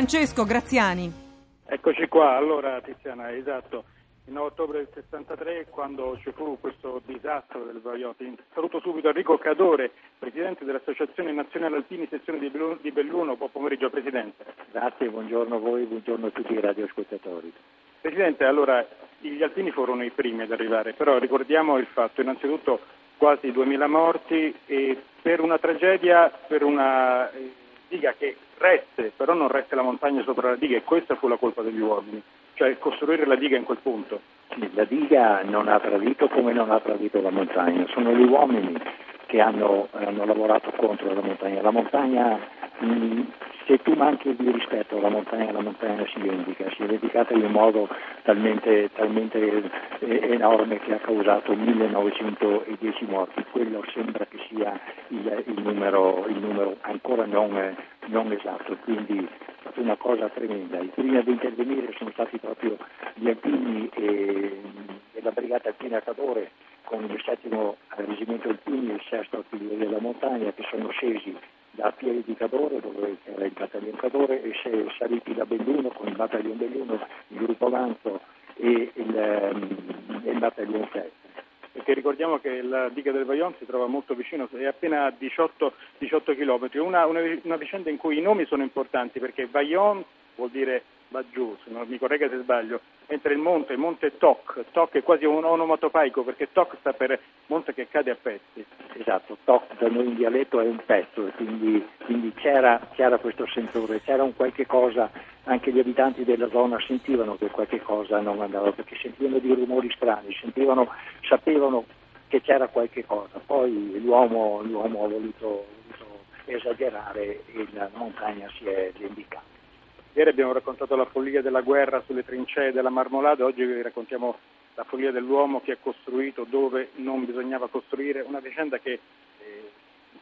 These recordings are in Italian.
Francesco Graziani. Eccoci qua, allora Tiziana, esatto. Il 9 ottobre del 63, quando ci fu questo disastro del Vajoti, saluto subito Enrico Cadore, presidente dell'Associazione Nazionale Alpini, sezione di Belluno. Buon pomeriggio, Presidente. Grazie, buongiorno a voi, buongiorno a tutti i radioascoltatori. Presidente, allora gli alpini furono i primi ad arrivare, però ricordiamo il fatto, innanzitutto quasi 2.000 morti e per una tragedia, per una diga che reste, però non reste la montagna sopra la diga e questa fu la colpa degli uomini cioè costruire la diga in quel punto. La diga non ha tradito come non ha tradito la montagna, sono gli uomini che hanno, hanno lavorato contro la montagna. La montagna, se tu manchi di rispetto alla montagna, la montagna si vendica, si è vendicata in un modo talmente, talmente enorme che ha causato 1910 morti. Quello sembra che sia il, il, numero, il numero, ancora non, non esatto, quindi stata una cosa tremenda. I primi ad intervenire sono stati proprio gli alpini e, e la brigata alpina Cadore con il settimo reggimento alpini e il sesto artiglieria della montagna che sono scesi da Pieri di Cadore, dove era il battaglione Cadore, e saliti da Belluno con il battaglione Belluno, il gruppo Lanzo e il, um, il battaglione 7 perché ricordiamo che la diga del Vaillon si trova molto vicino, è appena a 18, 18 km, una, una, una, vicenda in cui i nomi sono importanti perché Vaillon vuol dire giù, non mi corregga se sbaglio, mentre il monte, il monte Toc, Toc è quasi un onomatopaico perché Toc sta per monte che cade a pezzi. Esatto, Toc da noi in dialetto è un pezzo, quindi, quindi c'era, c'era, questo sentore, c'era un qualche cosa, anche gli abitanti della zona sentivano che qualche cosa non andava, perché sentivano dei rumori strani, sapevano che c'era qualche cosa, poi l'uomo, l'uomo ha voluto, voluto esagerare e la montagna si è vendicata. Ieri abbiamo raccontato la follia della guerra sulle trincee della Marmolada, oggi vi raccontiamo la follia dell'uomo che ha costruito dove non bisognava costruire, una vicenda che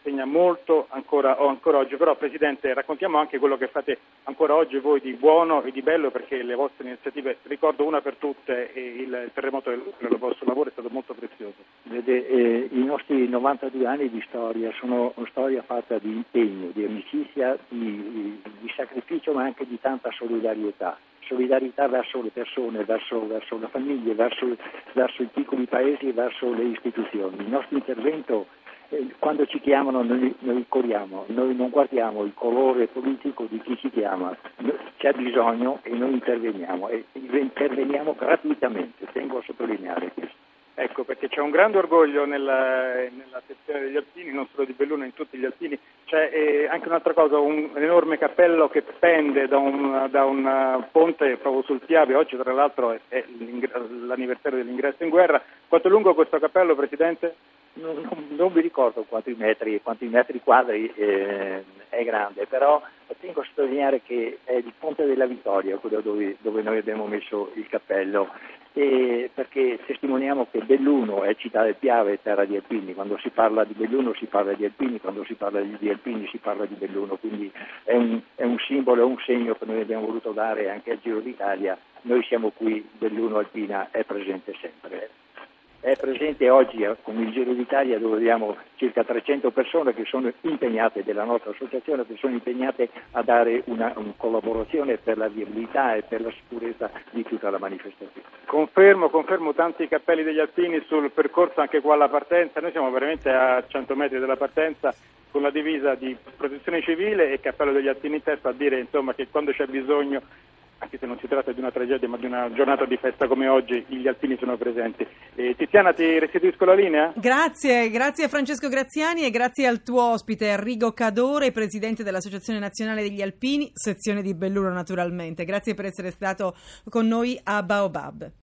insegna molto ancora, ancora, oggi. Però Presidente raccontiamo anche quello che fate ancora oggi voi di buono e di bello perché le vostre iniziative, ricordo una per tutte, il terremoto del vostro lavoro è stato molto prezioso. Vede, eh, I nostri 92 anni di storia sono una storia fatta di impegno, di amicizia, di, di sacrificio ma anche di tanta solidarietà solidarietà verso le persone, verso, verso la famiglia, verso, verso, i piccoli paesi e verso le istituzioni. Il nostro intervento quando ci chiamano noi, noi, corriamo, noi non guardiamo il colore politico di chi ci chiama, c'è bisogno e noi interveniamo e interveniamo gratuitamente, tengo a sottolineare questo. Ecco, perché c'è un grande orgoglio nella, nella sezione degli alpini, non solo di Belluno, in tutti gli alpini. C'è eh, anche un'altra cosa, un, un, enorme cappello che pende da un, da un, ponte proprio sul Piave. Oggi, tra l'altro, è l'anniversario dell'ingresso in guerra. Quanto è lungo questo cappello, Presidente? Non, non, non mi ricordo quanti metri, quanti metri quadri eh, è grande, però tengo a sottolineare che è il Ponte della Vittoria, quello dove, dove noi abbiamo messo il cappello, perché testimoniamo che Belluno è città del Piave, terra di Alpini, quando si parla di Belluno si parla di Alpini, quando si parla di Alpini si parla di Belluno, quindi è un, è un simbolo, è un segno che noi abbiamo voluto dare anche al Giro d'Italia, noi siamo qui, Belluno Alpina è presente sempre è presente oggi eh, con il Giro d'Italia dove abbiamo circa 300 persone che sono impegnate della nostra associazione, che sono impegnate a dare una, una collaborazione per la viabilità e per la sicurezza di tutta la manifestazione. Confermo, confermo tanti cappelli degli alpini sul percorso anche qua alla partenza, noi siamo veramente a 100 metri dalla partenza con la divisa di protezione civile e cappello degli alpini in testa a dire insomma, che quando c'è bisogno anche se non si tratta di una tragedia ma di una giornata di festa come oggi, gli alpini sono presenti. Eh, Tiziana, ti restituisco la linea? Grazie, grazie a Francesco Graziani e grazie al tuo ospite Enrico Cadore, presidente dell'Associazione Nazionale degli Alpini, sezione di Belluno naturalmente. Grazie per essere stato con noi a Baobab.